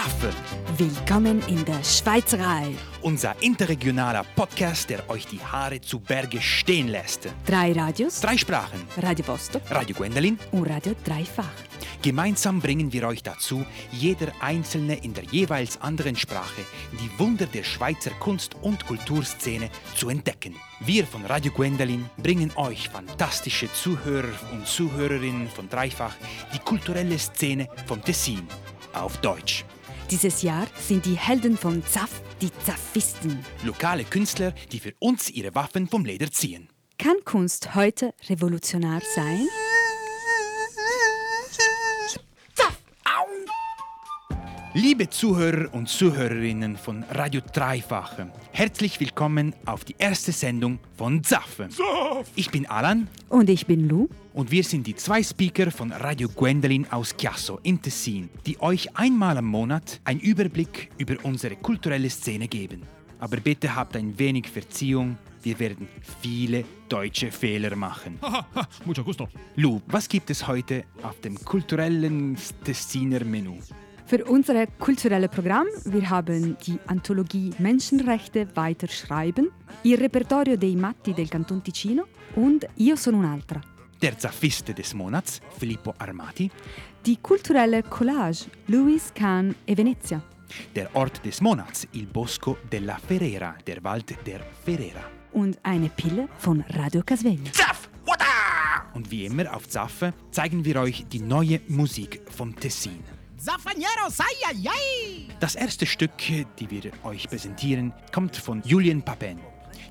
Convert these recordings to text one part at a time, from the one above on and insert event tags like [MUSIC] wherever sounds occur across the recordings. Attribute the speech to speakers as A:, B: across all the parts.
A: Zaffe,
B: Willkommen in der Schweizerei.
A: unser interregionaler Podcast, der euch die Haare zu Berge stehen lässt.
B: Drei Radios,
A: Drei Sprachen.
B: Radio Vostok
A: Radio Gwendolin.
B: und Radio Dreifach.
A: Gemeinsam bringen wir euch dazu, jeder Einzelne in der jeweils anderen Sprache die Wunder der Schweizer Kunst- und Kulturszene zu entdecken. Wir von Radio Gwendolin bringen euch fantastische Zuhörer und Zuhörerinnen von Dreifach die kulturelle Szene vom Tessin auf Deutsch.
B: Dieses Jahr sind die Helden von Zaff die Zaffisten.
A: Lokale Künstler, die für uns ihre Waffen vom Leder ziehen.
B: Kann Kunst heute revolutionär sein?
A: Liebe Zuhörer und Zuhörerinnen von Radio Dreifach, herzlich willkommen auf die erste Sendung von Zaffe. Ich bin Alan
B: Und ich bin Lou.
A: und wir sind die zwei Speaker von Radio Gwendolin aus Chiasso im Tessin, die euch einmal am Monat einen Überblick über unsere kulturelle Szene geben. Aber bitte habt ein wenig Verziehung, wir werden viele deutsche Fehler machen.
C: Haha, mucho gusto.
A: Lou, was gibt es heute auf dem kulturellen Tessiner Menü?
B: Für unser kulturelles Programm wir haben die Anthologie Menschenrechte weiterschreiben, il repertorio dei matti del Canton Ticino und Io sono un'altra.
A: Der Zaffiste des Monats, Filippo Armati,
B: Die kulturelle Collage Louis Kahn e Venezia.
A: der Ort des Monats, il Bosco della Ferrera, der Wald der Ferrera.
B: Und eine Pille von Radio Casvegno.
A: Zaff! Wada! Und wie immer auf Zaffe zeigen wir euch die neue Musik vom Tessin.
C: Zafaneros, ay, ay, ay!
A: Das erste Stück, die wir euch präsentieren, kommt von Julien Papin.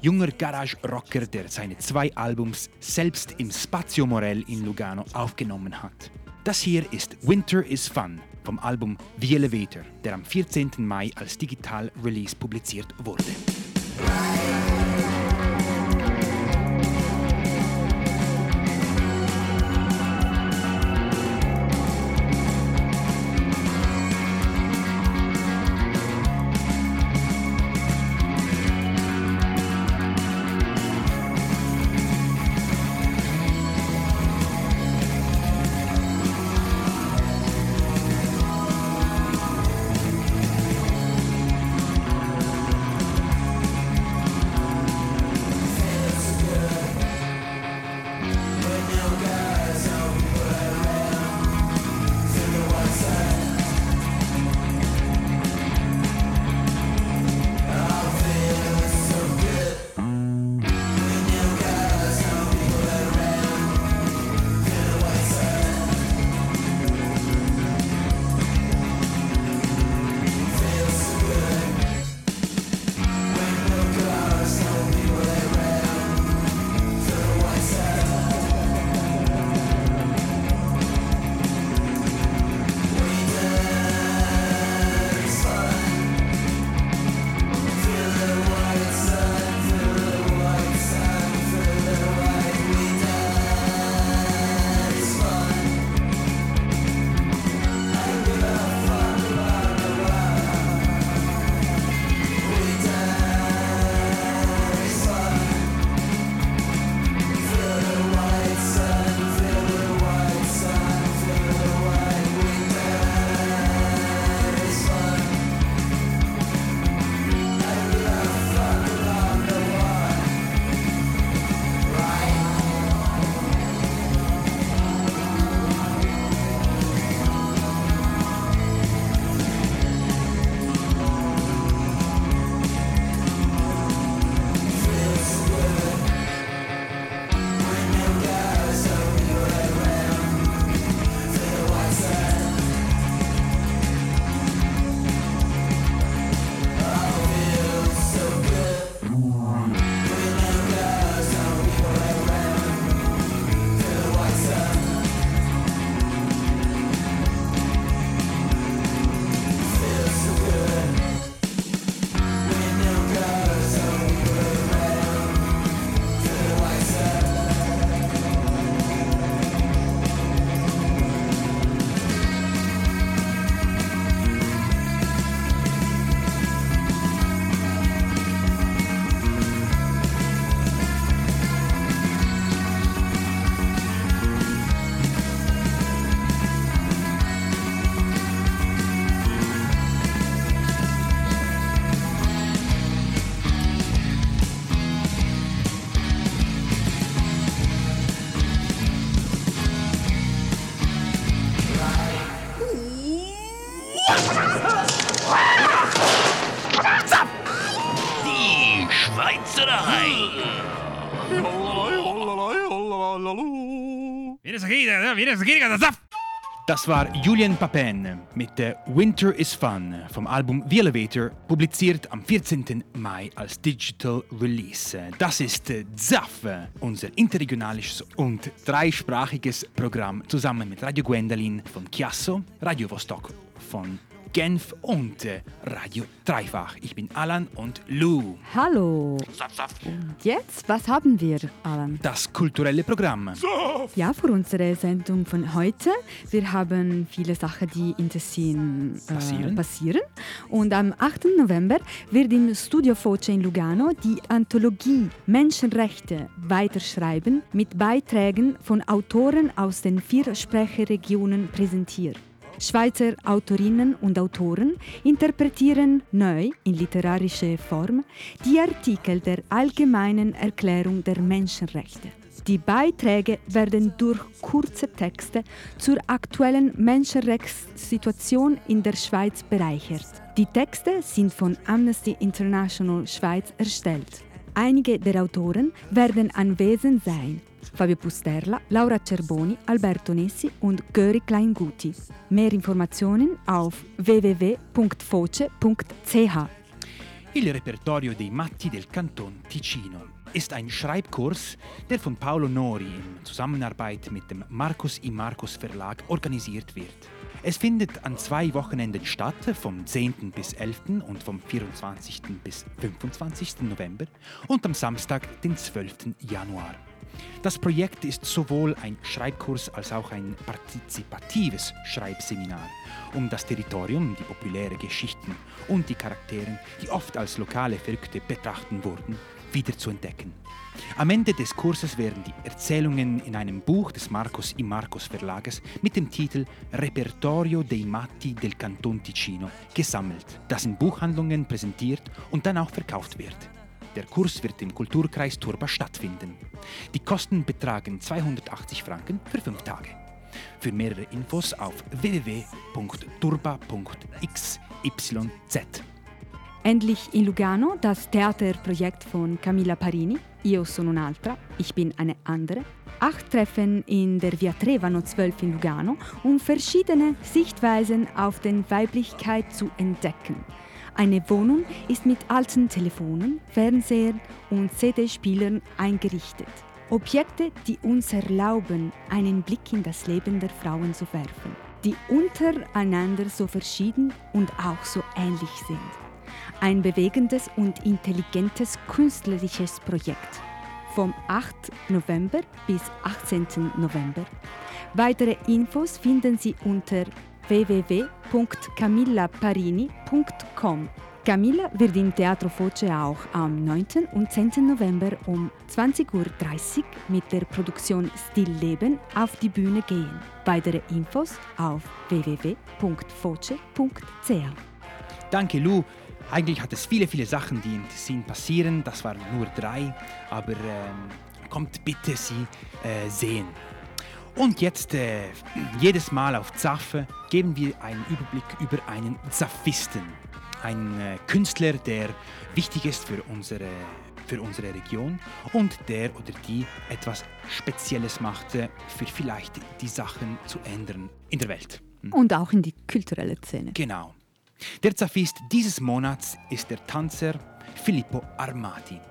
A: Junger Garage-Rocker, der seine zwei Albums selbst im Spazio Morel in Lugano aufgenommen hat. Das hier ist Winter is Fun vom Album The Elevator, der am 14. Mai als Digital-Release publiziert wurde. Das war Julian Papin mit der Winter is Fun vom Album The Elevator, publiziert am 14. Mai als Digital Release. Das ist ZAF, unser interregionales und dreisprachiges Programm zusammen mit Radio Gwendolin von Chiasso, Radio Vostok von Genf und äh, Radio Dreifach. Ich bin Alan und Lou.
B: Hallo.
D: Saft, Saft.
B: Und jetzt, was haben wir, Alan?
A: Das kulturelle Programm.
B: Ja, für unsere Sendung von heute. Wir haben viele Sachen, die in Tessin äh,
A: Passieren.
B: passieren. Und am 8. November wird im Studio Foce in Lugano die Anthologie Menschenrechte weiterschreiben mit Beiträgen von Autoren aus den vier Sprecherregionen präsentiert. Schweizer Autorinnen und Autoren interpretieren neu in literarischer Form die Artikel der Allgemeinen Erklärung der Menschenrechte. Die Beiträge werden durch kurze Texte zur aktuellen Menschenrechtssituation in der Schweiz bereichert. Die Texte sind von Amnesty International Schweiz erstellt. Einige der Autoren werden anwesend sein. Fabio Pusterla, Laura Cerboni, Alberto Nessi und Göri Kleinguti. Mehr Informationen auf www.foce.ch.
A: Il repertorio dei matti del Kanton Ticino ist ein Schreibkurs, der von Paolo Nori in Zusammenarbeit mit dem Markus I. Markus Verlag organisiert wird. Es findet an zwei Wochenenden statt, vom 10. bis 11. und vom 24. bis 25. November und am Samstag, den 12. Januar. Das Projekt ist sowohl ein Schreibkurs als auch ein partizipatives Schreibseminar, um das Territorium, die populäre Geschichten und die Charakteren, die oft als lokale Verrückte betrachten wurden, wieder zu entdecken. Am Ende des Kurses werden die Erzählungen in einem Buch des Marcos I. Marcos Verlages mit dem Titel Repertorio dei Matti del Canton Ticino gesammelt, das in Buchhandlungen präsentiert und dann auch verkauft wird. Der Kurs wird im Kulturkreis Turba stattfinden. Die Kosten betragen 280 Franken für fünf Tage. Für mehrere Infos auf www.turba.xyz.
B: Endlich in Lugano das Theaterprojekt von Camilla Parini, Io sono un'altra, ich bin eine andere. Acht Treffen in der Via Trevano 12 in Lugano, um verschiedene Sichtweisen auf den Weiblichkeit zu entdecken. Eine Wohnung ist mit alten Telefonen, Fernsehern und CD-Spielern eingerichtet. Objekte, die uns erlauben, einen Blick in das Leben der Frauen zu werfen, die untereinander so verschieden und auch so ähnlich sind. Ein bewegendes und intelligentes künstlerisches Projekt. Vom 8. November bis 18. November. Weitere Infos finden Sie unter www.camillaparini.com. Camilla wird im Teatro Foce auch am 9. und 10. November um 20.30 Uhr mit der Produktion Stillleben auf die Bühne gehen. Weitere Infos auf www.foce.ch.
A: Danke, Lou. Eigentlich hat es viele, viele Sachen, die in Tessin passieren. Das waren nur drei, aber ähm, kommt bitte sie äh, sehen. Und jetzt, äh, jedes Mal auf Zaffe, geben wir einen Überblick über einen Zaffisten. Ein äh, Künstler, der wichtig ist für unsere, für unsere Region und der oder die etwas Spezielles macht, äh, für vielleicht die Sachen zu ändern in der Welt. Hm.
B: Und auch in die kulturelle Szene.
A: Genau. Der Zafist dieses Monats ist der Tanzer Filippo Armati.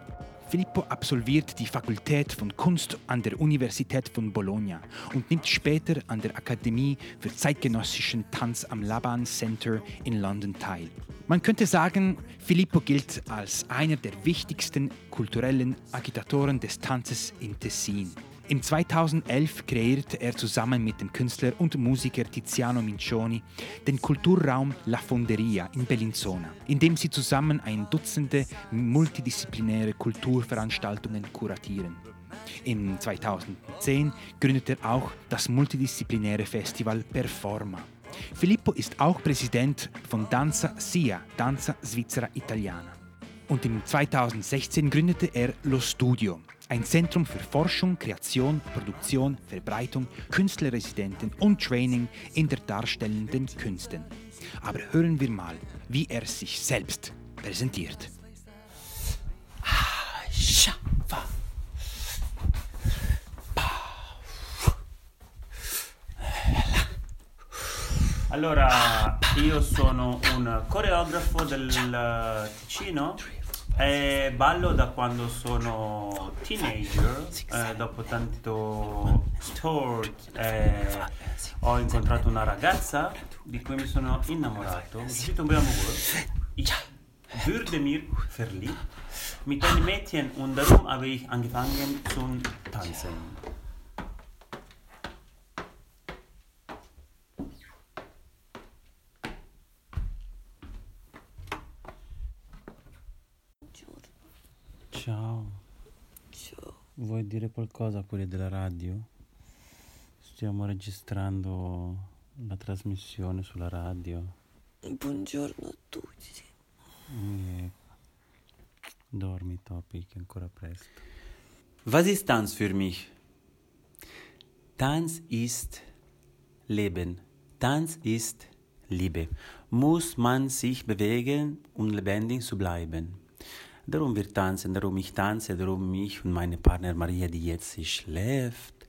A: Filippo absolviert die Fakultät von Kunst an der Universität von Bologna und nimmt später an der Akademie für zeitgenössischen Tanz am Laban Center in London teil. Man könnte sagen, Filippo gilt als einer der wichtigsten kulturellen Agitatoren des Tanzes in Tessin. Im 2011 kreierte er zusammen mit dem Künstler und Musiker Tiziano Mincioni den Kulturraum La Fonderia in Bellinzona, in dem sie zusammen ein Dutzende multidisziplinäre Kulturveranstaltungen kuratieren. Im 2010 gründet er auch das multidisziplinäre Festival Performa. Filippo ist auch Präsident von Danza SIA, Danza Svizzera Italiana. Und im 2016 gründete er Lo Studio, ein Zentrum für Forschung, Kreation, Produktion, Verbreitung, Künstlerresidenten und Training in der darstellenden Künsten. Aber hören wir mal, wie er sich selbst präsentiert.
D: Allora, io sono un coreografo del Ticino e ballo da quando sono teenager, eh, dopo tanto tour eh, ho incontrato una ragazza di cui mi sono innamorato. Mi een Brahmogur. Ich würde mir verliebt mit einem Mädchen und darum habe ich angefangen zu tanzen. Vuoi dire qualcosa a quelli della radio? Stiamo registrando la trasmissione sulla radio.
E: Buongiorno a tutti.
D: E... Dormi, Topi, che è ancora presto. Was ist Tanz für mich? Tanz ist Leben. Tanz ist Liebe. Muss man sich bewegen, um lebendig zu bleiben. Darum wir tanzen, darum ich tanze, darum ich und meine Partner Maria, die jetzt schläft,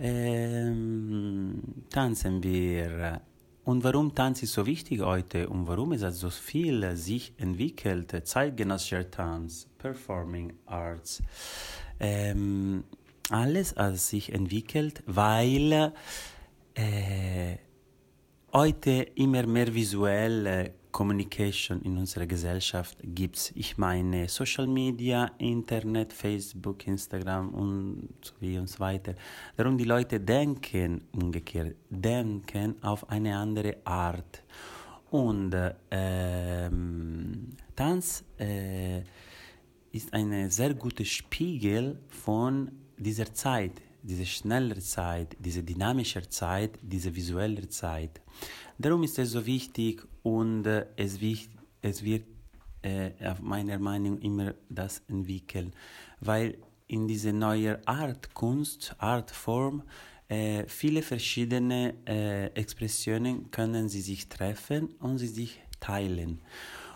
D: ähm, tanzen wir. Und warum Tanz ist so wichtig heute? Und warum es so viel sich entwickelt, zeitgenössischer Tanz, Performing Arts, ähm, alles hat sich entwickelt, weil äh, heute immer mehr visuelle Communication in unserer Gesellschaft gibt. Ich meine Social Media, Internet, Facebook, Instagram und so wie und so weiter. Darum die Leute denken umgekehrt, denken auf eine andere Art. Und ähm, Tanz äh, ist ein sehr guter Spiegel von dieser Zeit, diese schnellere Zeit, diese dynamische Zeit, diese visuelle Zeit. Darum ist es so wichtig und äh, es, wichtig, es wird äh, meiner Meinung immer das entwickeln, weil in diese neue Art, Kunst, Artform, äh, viele verschiedene äh, Expressionen können sie sich treffen und sie sich teilen.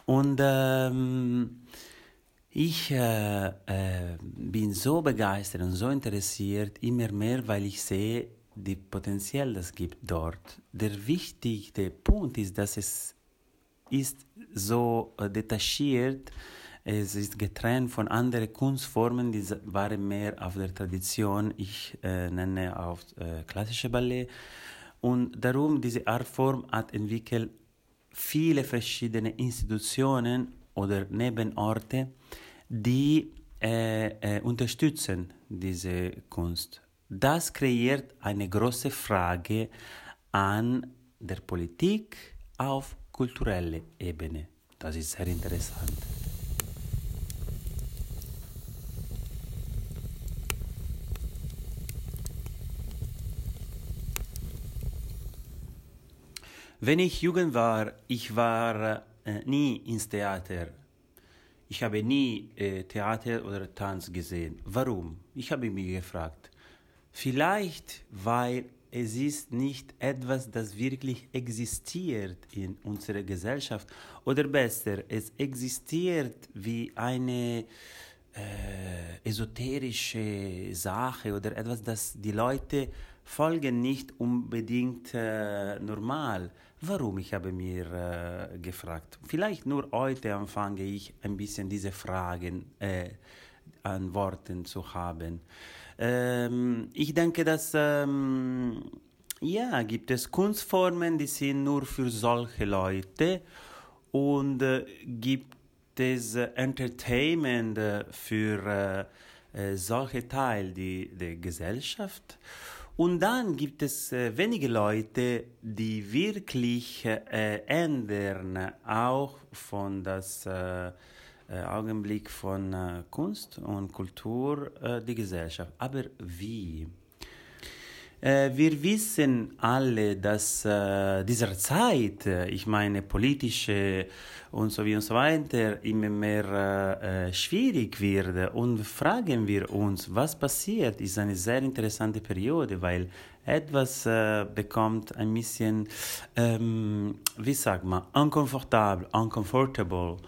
D: Und ähm, ich äh, äh, bin so begeistert und so interessiert, immer mehr, weil ich sehe, die Potenzial, das gibt dort. Der wichtigste Punkt ist, dass es ist so äh, detachiert, es ist getrennt von anderen Kunstformen, die waren mehr auf der Tradition, ich äh, nenne auf äh, klassische Ballett. Und darum, diese Artform hat entwickelt viele verschiedene Institutionen oder Nebenorte, die äh, äh, unterstützen diese Kunst. Das kreiert eine große Frage an der Politik auf kultureller Ebene. Das ist sehr interessant. Wenn ich jung war, ich war äh, nie ins Theater. Ich habe nie äh, Theater oder Tanz gesehen. Warum? Ich habe mich gefragt. Vielleicht, weil es ist nicht etwas, das wirklich existiert in unserer Gesellschaft. Oder besser, es existiert wie eine äh, esoterische Sache oder etwas, das die Leute folgen nicht unbedingt äh, normal. Warum? Ich habe mir äh, gefragt. Vielleicht nur heute anfange ich ein bisschen diese Fragen äh, antworten zu haben. Ähm, ich denke, dass ähm, ja, gibt es Kunstformen, die sind nur für solche Leute und äh, gibt es äh, Entertainment äh, für äh, solche Teile die, der Gesellschaft. Und dann gibt es äh, wenige Leute, die wirklich äh, ändern, auch von das äh, äh, Augenblick von äh, Kunst und Kultur äh, die Gesellschaft. Aber wie? Äh, wir wissen alle, dass äh, dieser Zeit, äh, ich meine politische und so wie und so weiter, immer mehr schwierig wird und fragen wir uns, was passiert, ist eine sehr interessante Periode, weil etwas bekommt ein bisschen, ähm, wie sagt man, uncomfortable, uncomfortable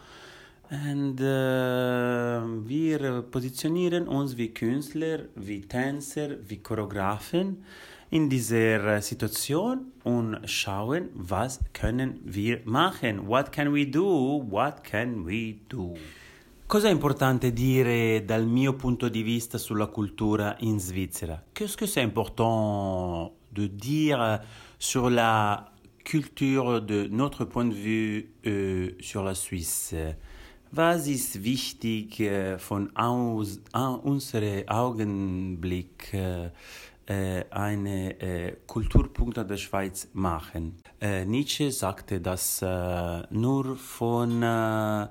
D: Und äh, wir positionieren uns wie Künstler, wie Tänzer, wie Choreografen in dieser Situation und schauen, was können wir machen? What can we do? What can we do? Cosa è importante dire dal mio punto di vista sulla cultura in Svizzera? Qu'est-ce que c'est important de dire sur la culture de notre point de vue euh, sur la Suisse? Was ist wichtig äh, von aus, an unserem Augenblick äh, eine äh, Kulturpunkte der Schweiz machen? Äh, Nietzsche sagte, dass äh, nur von äh,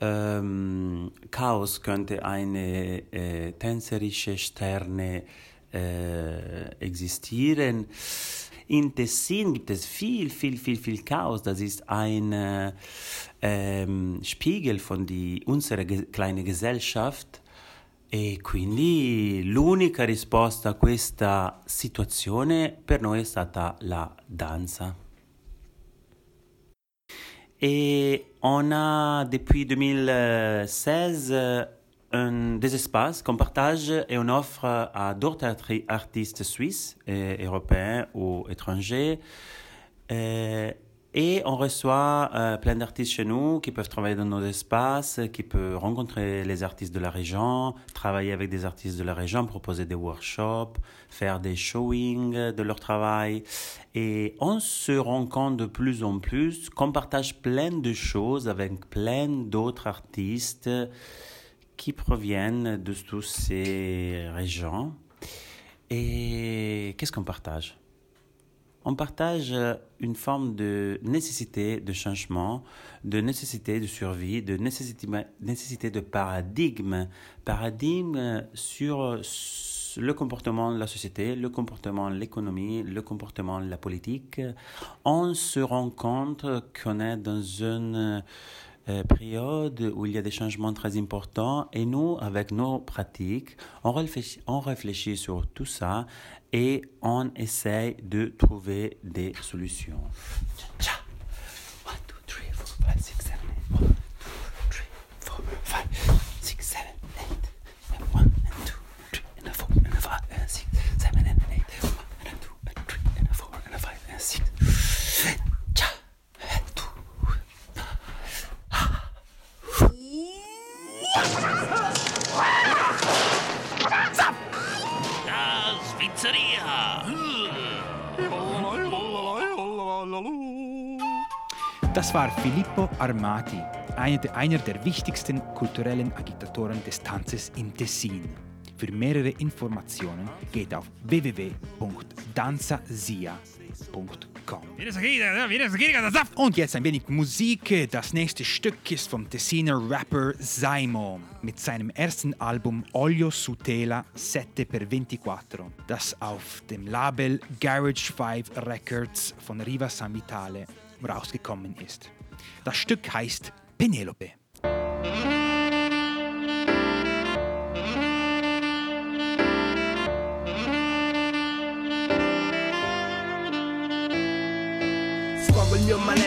D: ähm, Chaos könnte eine tänzerische Sterne existieren. In Tessin gibt es viel, viel, viel, viel Chaos. Das ist ein äh, ähm, Spiegel von die, unserer ge kleinen Gesellschaft. E quindi l'unica risposta a questa situazione per noi è stata la danza. Et on a depuis 2016 des espaces qu'on partage et on offre à d'autres artistes suisses, et européens ou étrangers. Et, et on reçoit euh, plein d'artistes chez nous qui peuvent travailler dans nos espaces, qui peuvent rencontrer les artistes de la région, travailler avec des artistes de la région, proposer des workshops, faire des showings de leur travail. Et on se rend compte de plus en plus qu'on partage plein de choses avec plein d'autres artistes qui proviennent de toutes ces régions. Et qu'est-ce qu'on partage? On partage une forme de nécessité de changement, de nécessité de survie, de nécessité, nécessité de paradigme, paradigme sur le comportement de la société, le comportement de l'économie, le comportement de la politique. On se rend compte qu'on est dans une période où il y a des changements très importants et nous, avec nos pratiques, on réfléchit, on réfléchit sur tout ça et on essaye de trouver des solutions. One,
A: Das war Filippo Armati, einer der, wichtigsten kulturellen Agitatoren des Tanzes im Tessin. Für mehrere Informationen geht auf www.danzasia.com.
C: Saft.
A: Und jetzt ein wenig Musik. Das nächste Stück ist vom Tessiner Rapper Saimo mit seinem ersten Album Olio su tela Sette per 24, das auf dem Label Garage 5 Records von Riva San Vitale rausgekommen ist. Das Stück heißt Penelope.
F: Il mio malessere,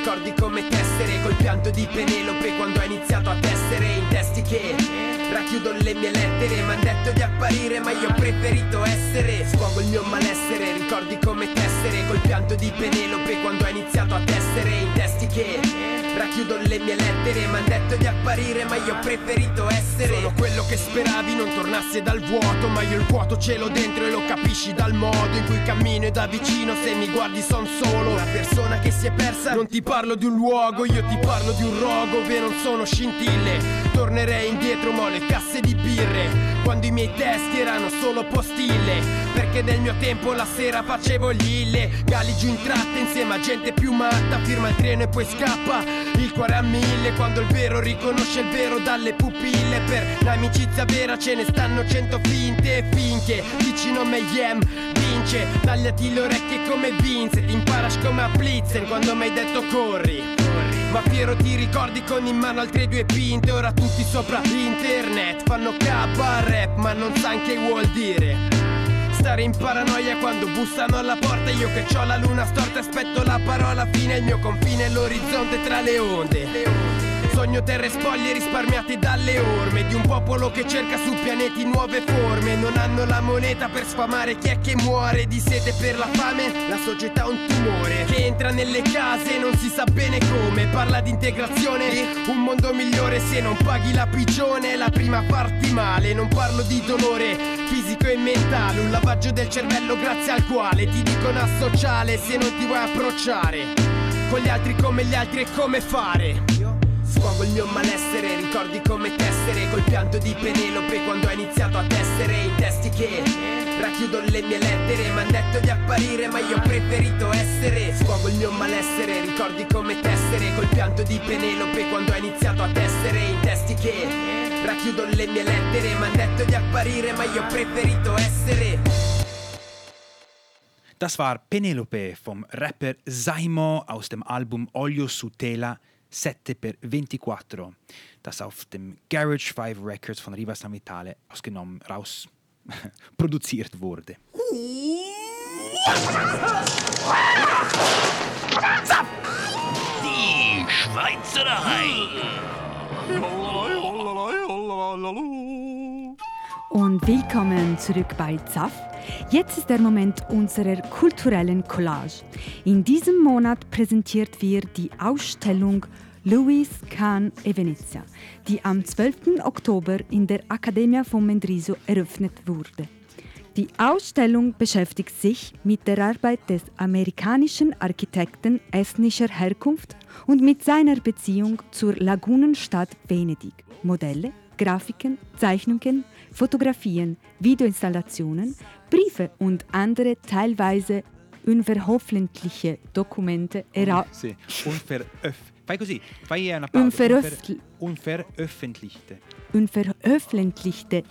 F: ricordi come tessere Col pianto di Penelope quando ho iniziato a tessere In testi che racchiudo le mie lettere M'han detto di apparire ma io ho preferito essere Sfogo il mio malessere, ricordi come tessere Col pianto di Penelope quando ho iniziato a tessere In testi che racchiudo le mie lettere M'han detto di apparire ma io ho preferito essere Sono quello che speravi non tornasse dal vuoto Ma io il vuoto ce l'ho dentro e lo capisci dal modo In cui cammino e da vicino se mi guardi son solo Una persona che si è persa. Non ti parlo di un luogo, io ti parlo di un rogo Ove non sono scintille. Tornerei indietro ma ho le casse di birre quando i miei testi erano solo postille. Perché nel mio tempo la sera facevo gli illegali giù in tratta insieme a gente più matta. Firma il treno e poi scappa. Il cuore a mille Quando il vero riconosce il vero dalle pupille. Per l'amicizia vera ce ne stanno cento finte. E finché vicino a me Yem vince Tagliati le orecchie come Vince. Ti imparas come a Blitzen quando mi hai detto corri ma Piero ti ricordi con in mano altre due pinte? Ora tutti sopra internet Fanno K rap ma non san che vuol dire. Stare in paranoia quando bussano alla porta. Io che ho la luna storta aspetto la parola fine. Il mio confine è l'orizzonte tra le onde Sogno terre spoglie risparmiate dalle orme Di un popolo che cerca su pianeti nuove forme. Non hanno la moneta per sfamare chi è che muore Di sete per la fame, la società un tumore Che entra nelle case non si sa bene come. Parla di integrazione, un mondo migliore Se non paghi la piccione, la prima parti male Non parlo di dolore fisico e mentale. Un lavaggio del cervello grazie al quale Ti dicono associale se non ti vuoi approcciare con gli altri come gli altri e come fare Sfogo il mio malessere, ricordi come tessere Col pianto di Penelope quando ho iniziato a tessere I testi che racchiudo le mie lettere M'han detto di apparire ma io ho preferito essere. Sfogo il mio malessere, ricordi come tessere Col pianto di Penelope quando ho iniziato a tessere I testi che racchiudo le mie lettere M'han detto di apparire ma io ho preferito essere.
A: Das war Penelope vom Rapper Saimo aus dem Album Olio su Tela 7 per 24, das auf dem Garage 5 Records von Riva Samitale ausgenommen, raus [LAUGHS] produziert wurde.
C: Die Schweizerei.
B: Und willkommen zurück bei ZAF. Jetzt ist der Moment unserer kulturellen Collage. In diesem Monat präsentiert wir die Ausstellung Louis Kahn e Venezia, die am 12. Oktober in der Accademia von Mendriso eröffnet wurde. Die Ausstellung beschäftigt sich mit der Arbeit des amerikanischen Architekten estnischer Herkunft und mit seiner Beziehung zur Lagunenstadt Venedig. Modelle, Grafiken, Zeichnungen, Fotografien, Videoinstallationen, Briefe und andere teilweise unveröffentlichte Dokumente era-
A: Sì, unveröff- Fai così, fai una pausa.
B: Unveröffl-
A: Unver- unveröffentlichte.
B: unveröffentlichte.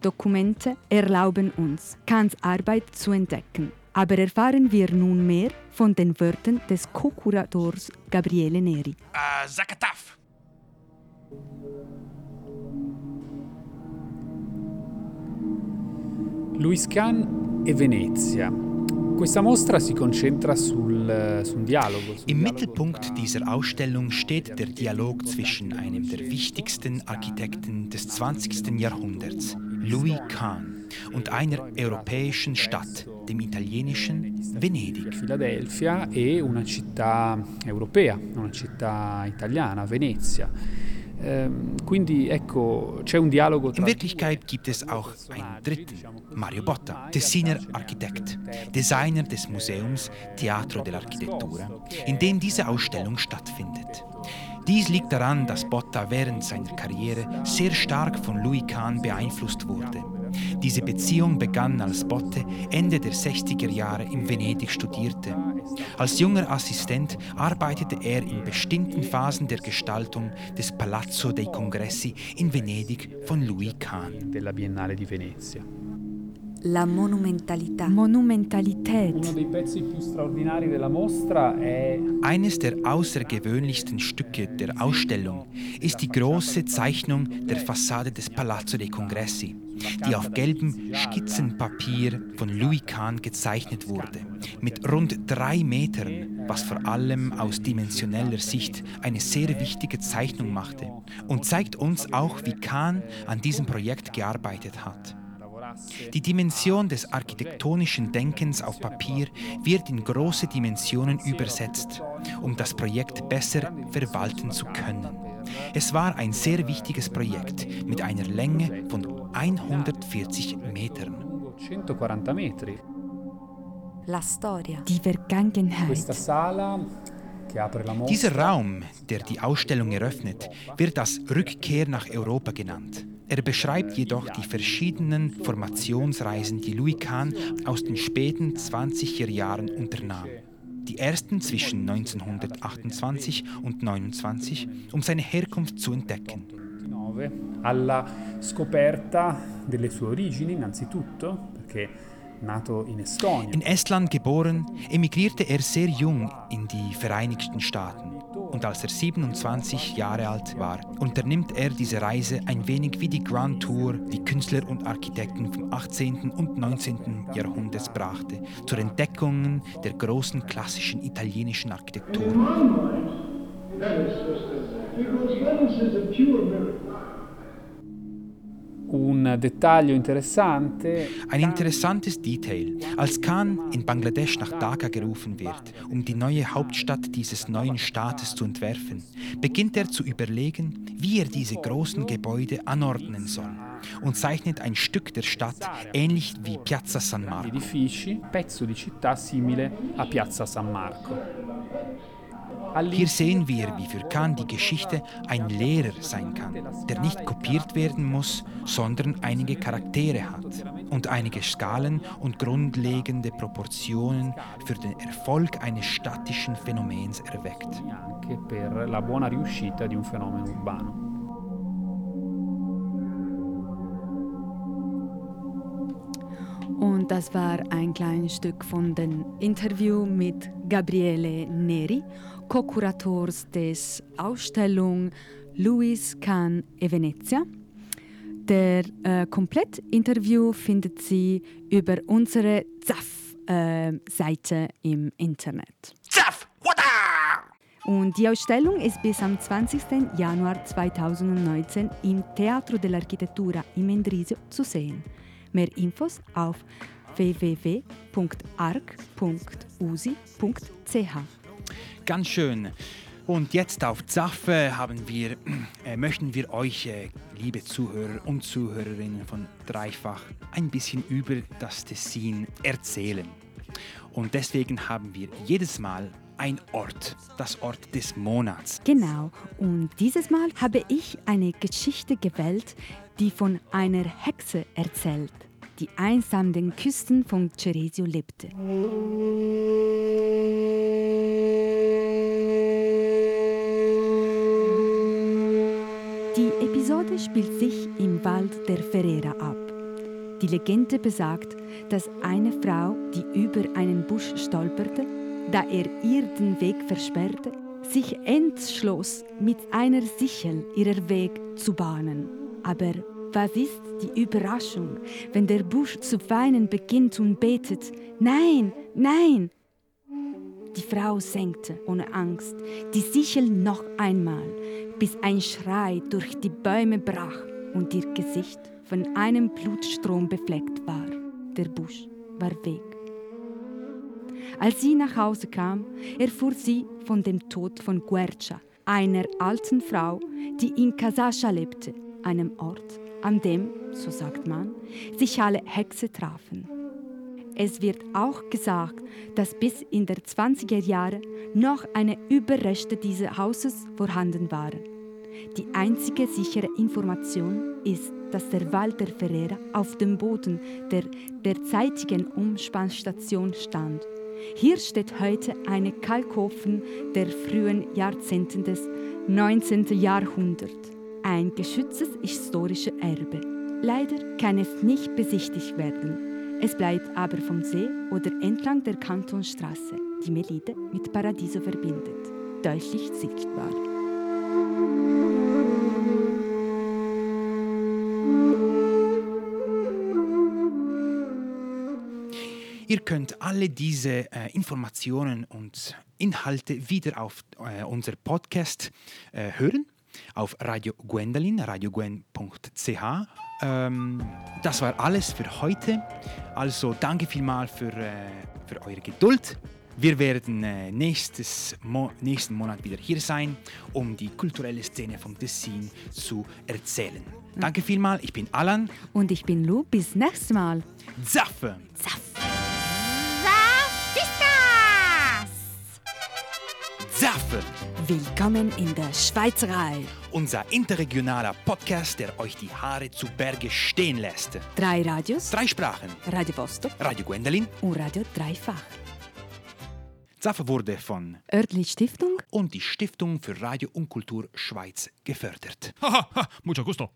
B: Dokumente erlauben uns, Kants Arbeit zu entdecken. Aber erfahren wir nun mehr von den Wörtern des Co-Kurators Gabriele Neri.
C: Uh, Zakataf.
G: Louis Kahn e Venezia. Questa mostra si concentra sul, su un dialogo. su un
A: Im Mittelpunkt dieser Ausstellung steht der Dialog zwischen einem der wichtigsten Architekten des 20. Jahrhunderts, Louis Kahn, und einer europäischen Stadt, dem italienischen Venedig.
G: Filadelfia e una città europea, una città italiana, Venezia. Ehm,
A: In Wirklichkeit gibt es auch einen dritten, Mario Botta, Tessiner Architekt, Designer des Museums Teatro dell'Architettura, in dem diese Ausstellung stattfindet. Dies liegt daran, dass Botta während seiner Karriere sehr stark von Louis Kahn beeinflusst wurde. Diese Beziehung begann, als Botte Ende der 60er Jahre in Venedig studierte. Als junger Assistent arbeitete er in bestimmten Phasen der Gestaltung des Palazzo dei Congressi in Venedig von Louis Kahn.
G: della Biennale di Venezia.
E: La monumentalità.
B: Monumentalität.
G: Uno dei pezzi più straordinari della mostra è
A: Eines der außergewöhnlichsten Stücke der Ausstellung ist die große Zeichnung der Fassade des Palazzo dei Congressi, die auf gelbem Skizzenpapier von Louis Kahn gezeichnet wurde, mit rund drei Metern, was vor allem aus dimensioneller Sicht eine sehr wichtige Zeichnung machte und zeigt uns auch, wie Kahn an diesem Projekt gearbeitet hat. Die Dimension des architektonischen Denkens auf Papier wird in große Dimensionen übersetzt, um das Projekt besser verwalten zu können. Es war ein sehr wichtiges Projekt mit einer Länge von 140 Metern.
G: lungo 140 metri.
E: La storia.
B: Die Vergangenheit.
A: Dieser Raum, der die Ausstellung eröffnet, wird als Rückkehr nach Europa genannt. Er beschreibt jedoch die verschiedenen Formationsreisen, die Louis Kahn aus den späten 20er Jahren unternahm. Die ersten zwischen 1928 und 1929, um seine Herkunft zu entdecken.
G: 29 alla scoperta delle sue origini innanzitutto perché in Estonia
A: In Estland geboren, emigrierte er sehr jung in die Vereinigten Staaten. Und als er 27 Jahre alt war, unternimmt er diese Reise ein wenig wie die Grand Tour, die Künstler und Architekten vom 18. und 19. Jahrhunderts brachte, zur Entdeckung der großen klassischen italienischen Architektur.
G: Interessante.
A: Ein interessantes Detail. Als Khan in Bangladesch nach Dhaka gerufen wird, um die neue Hauptstadt dieses neuen Staates zu entwerfen, beginnt er zu überlegen, wie er diese großen Gebäude anordnen soll und zeichnet ein Stück der Stadt ähnlich wie Piazza San Marco. Hier sehen wir, wie für Khan die Geschichte ein Lehrer sein kann, der nicht kopiert werden muss, sondern einige Charaktere hat und einige Skalen und grundlegende Proportionen für den Erfolg eines statischen Phänomens erweckt.
G: Urbano.
B: Und das war ein kleines Stück von dem Interview mit Gabriele Neri, Co-Kurators des Ausstellung Luis Can e Venezia. Der äh, Komplettinterview findet Sie über unsere ZAF-Seite äh, im Internet.
C: Zaff! Wada!
B: Und die Ausstellung ist bis am 20. Januar 2019 im Teatro dell'Architettura in Mendrisio zu sehen. Mehr Infos auf www.arc.usi.ch.
A: Ganz schön. Und jetzt auf Zaffe haben wir, [CLEARS THROAT] äh, möchten wir euch, äh, liebe Zuhörer und Zuhörerinnen von Dreifach, ein bisschen über das Tessin erzählen. Und deswegen haben wir jedes Mal ein Ort, das Ort des Monats.
B: Genau, und dieses Mal habe ich eine Geschichte gewählt, die von einer Hexe erzählt, die einsam an den Küsten von Ceresio lebte. Die Episode spielt sich im Wald der Ferrera ab. Die Legende besagt, dass eine Frau, die über einen Busch stolperte, da er ihr den Weg versperrte, sich entschloss, mit einer Sichel ihren Weg zu bahnen. Aber was ist die Überraschung, wenn der Busch zu weinen beginnt und betet, Nein, nein! Die Frau senkte ohne Angst die Sichel noch einmal, bis ein Schrei durch die Bäume brach und ihr Gesicht von einem Blutstrom befleckt war. Der Busch war weg. Als sie nach Hause kam, erfuhr sie von dem Tod von Guercia, einer alten Frau, die in Casascia lebte, einem Ort, an dem, so sagt man, sich alle Hexe trafen. Es wird auch gesagt, dass bis in der 20er Jahre noch eine Überreste dieses Hauses vorhanden waren. Die einzige sichere Information ist, dass der Wald der Ferrera auf dem Boden der derzeitigen Umspannstation stand. Hier steht heute eine Kalkofen der frühen Jahrzehnten des 19. Jahrhunderts. Ein geschütztes historisches Erbe. Leider kann es nicht besichtigt werden. Es bleibt aber vom See oder entlang der Kantonstraße, die Melide mit Paradiso verbindet, deutlich sichtbar.
A: Ihr könnt alle diese äh, Informationen und Inhalte wieder auf äh, unser Podcast äh, hören, auf Radio Gwendolyn, radiogwen.ch. Ähm, das war alles für heute. Also danke vielmals für, äh, für eure Geduld. Wir werden äh, nächstes Mo nächsten Monat wieder hier sein, um die kulturelle Szene vom Tessin zu erzählen. Danke vielmals, ich bin Alan.
B: Und ich bin Lu, bis nächstes Mal.
A: Zaffe! Zaffe!
B: Willkommen in der Schweizerei.
A: Unser interregionaler Podcast, der euch die Haare zu Berge stehen lässt.
B: Drei Radios,
A: Drei Sprachen.
B: Radio Vostok
A: Radio Gwendolyn.
B: und Radio Dreifach.
A: Zaffe wurde von
B: Örtli Stiftung
A: und die Stiftung für Radio und Kultur Schweiz gefördert.
C: Haha, mucho gusto.